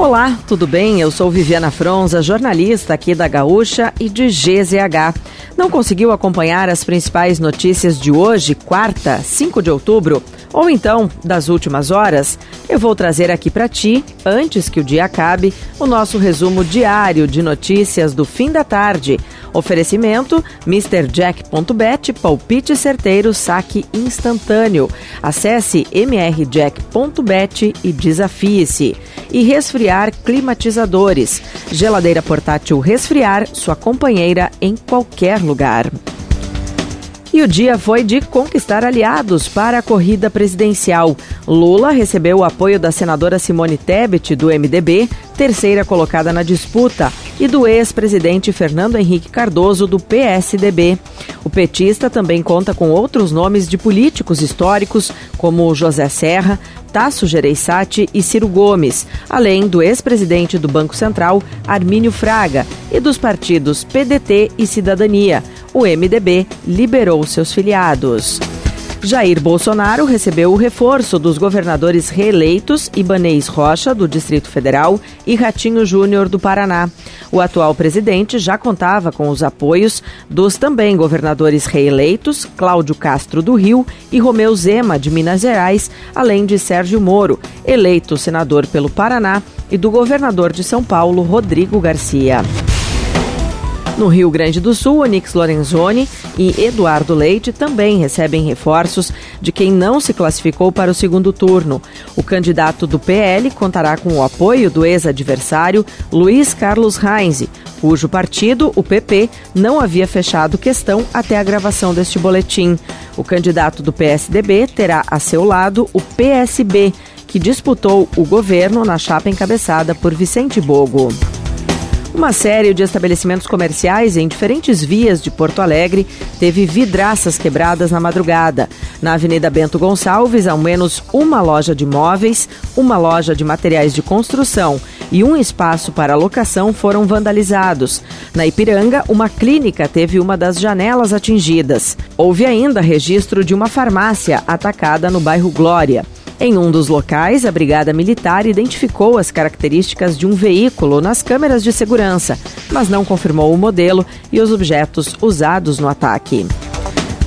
Olá, tudo bem? Eu sou Viviana Fronza, jornalista aqui da Gaúcha e de GZH. Não conseguiu acompanhar as principais notícias de hoje, quarta, 5 de outubro? ou então das últimas horas, eu vou trazer aqui para ti, antes que o dia acabe, o nosso resumo diário de notícias do fim da tarde. Oferecimento MrJack.bet, palpite certeiro, saque instantâneo. Acesse mrjack.bet e desafie-se. E resfriar climatizadores. Geladeira portátil resfriar, sua companheira em qualquer lugar. E o dia foi de conquistar aliados para a corrida presidencial. Lula recebeu o apoio da senadora Simone Tebet, do MDB, terceira colocada na disputa, e do ex-presidente Fernando Henrique Cardoso, do PSDB. O petista também conta com outros nomes de políticos históricos, como José Serra, Tasso Gereissati e Ciro Gomes, além do ex-presidente do Banco Central, Armínio Fraga, e dos partidos PDT e Cidadania o MDB liberou seus filiados. Jair Bolsonaro recebeu o reforço dos governadores reeleitos Ibanês Rocha, do Distrito Federal, e Ratinho Júnior, do Paraná. O atual presidente já contava com os apoios dos também governadores reeleitos Cláudio Castro, do Rio, e Romeu Zema, de Minas Gerais, além de Sérgio Moro, eleito senador pelo Paraná, e do governador de São Paulo, Rodrigo Garcia. No Rio Grande do Sul, Onix Lorenzoni e Eduardo Leite também recebem reforços de quem não se classificou para o segundo turno. O candidato do PL contará com o apoio do ex-adversário Luiz Carlos Reis, cujo partido, o PP, não havia fechado questão até a gravação deste boletim. O candidato do PSDB terá a seu lado o PSB, que disputou o governo na chapa encabeçada por Vicente Bogo. Uma série de estabelecimentos comerciais em diferentes vias de Porto Alegre teve vidraças quebradas na madrugada. Na Avenida Bento Gonçalves, ao menos uma loja de móveis, uma loja de materiais de construção e um espaço para locação foram vandalizados. Na Ipiranga, uma clínica teve uma das janelas atingidas. Houve ainda registro de uma farmácia atacada no bairro Glória. Em um dos locais, a Brigada Militar identificou as características de um veículo nas câmeras de segurança, mas não confirmou o modelo e os objetos usados no ataque.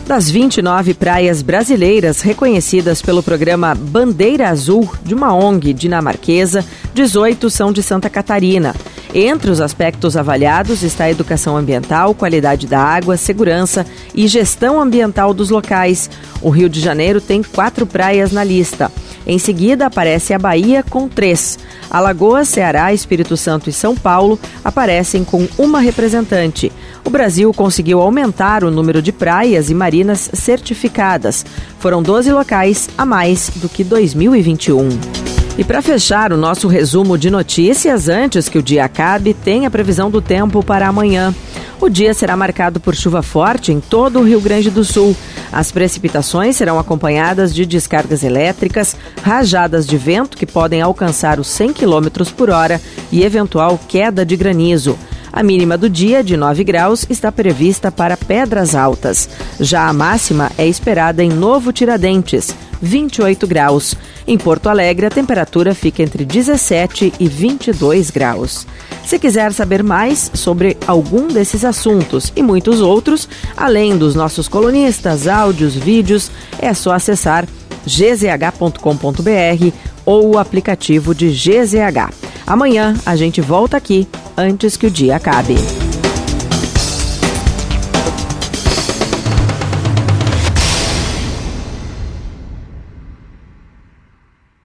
Das 29 praias brasileiras reconhecidas pelo programa Bandeira Azul de uma ONG dinamarquesa, 18 são de Santa Catarina. Entre os aspectos avaliados está a educação ambiental, qualidade da água, segurança e gestão ambiental dos locais. O Rio de Janeiro tem quatro praias na lista. Em seguida, aparece a Bahia com três. Alagoas, Ceará, Espírito Santo e São Paulo aparecem com uma representante. O Brasil conseguiu aumentar o número de praias e marinas certificadas. Foram 12 locais a mais do que 2021. E para fechar o nosso resumo de notícias, antes que o dia acabe, tem a previsão do tempo para amanhã. O dia será marcado por chuva forte em todo o Rio Grande do Sul. As precipitações serão acompanhadas de descargas elétricas, rajadas de vento que podem alcançar os 100 km por hora e eventual queda de granizo. A mínima do dia, de 9 graus, está prevista para Pedras Altas. Já a máxima é esperada em Novo Tiradentes, 28 graus. Em Porto Alegre, a temperatura fica entre 17 e 22 graus. Se quiser saber mais sobre algum desses assuntos e muitos outros, além dos nossos colunistas, áudios, vídeos, é só acessar gzh.com.br ou o aplicativo de GZH. Amanhã a gente volta aqui antes que o dia acabe.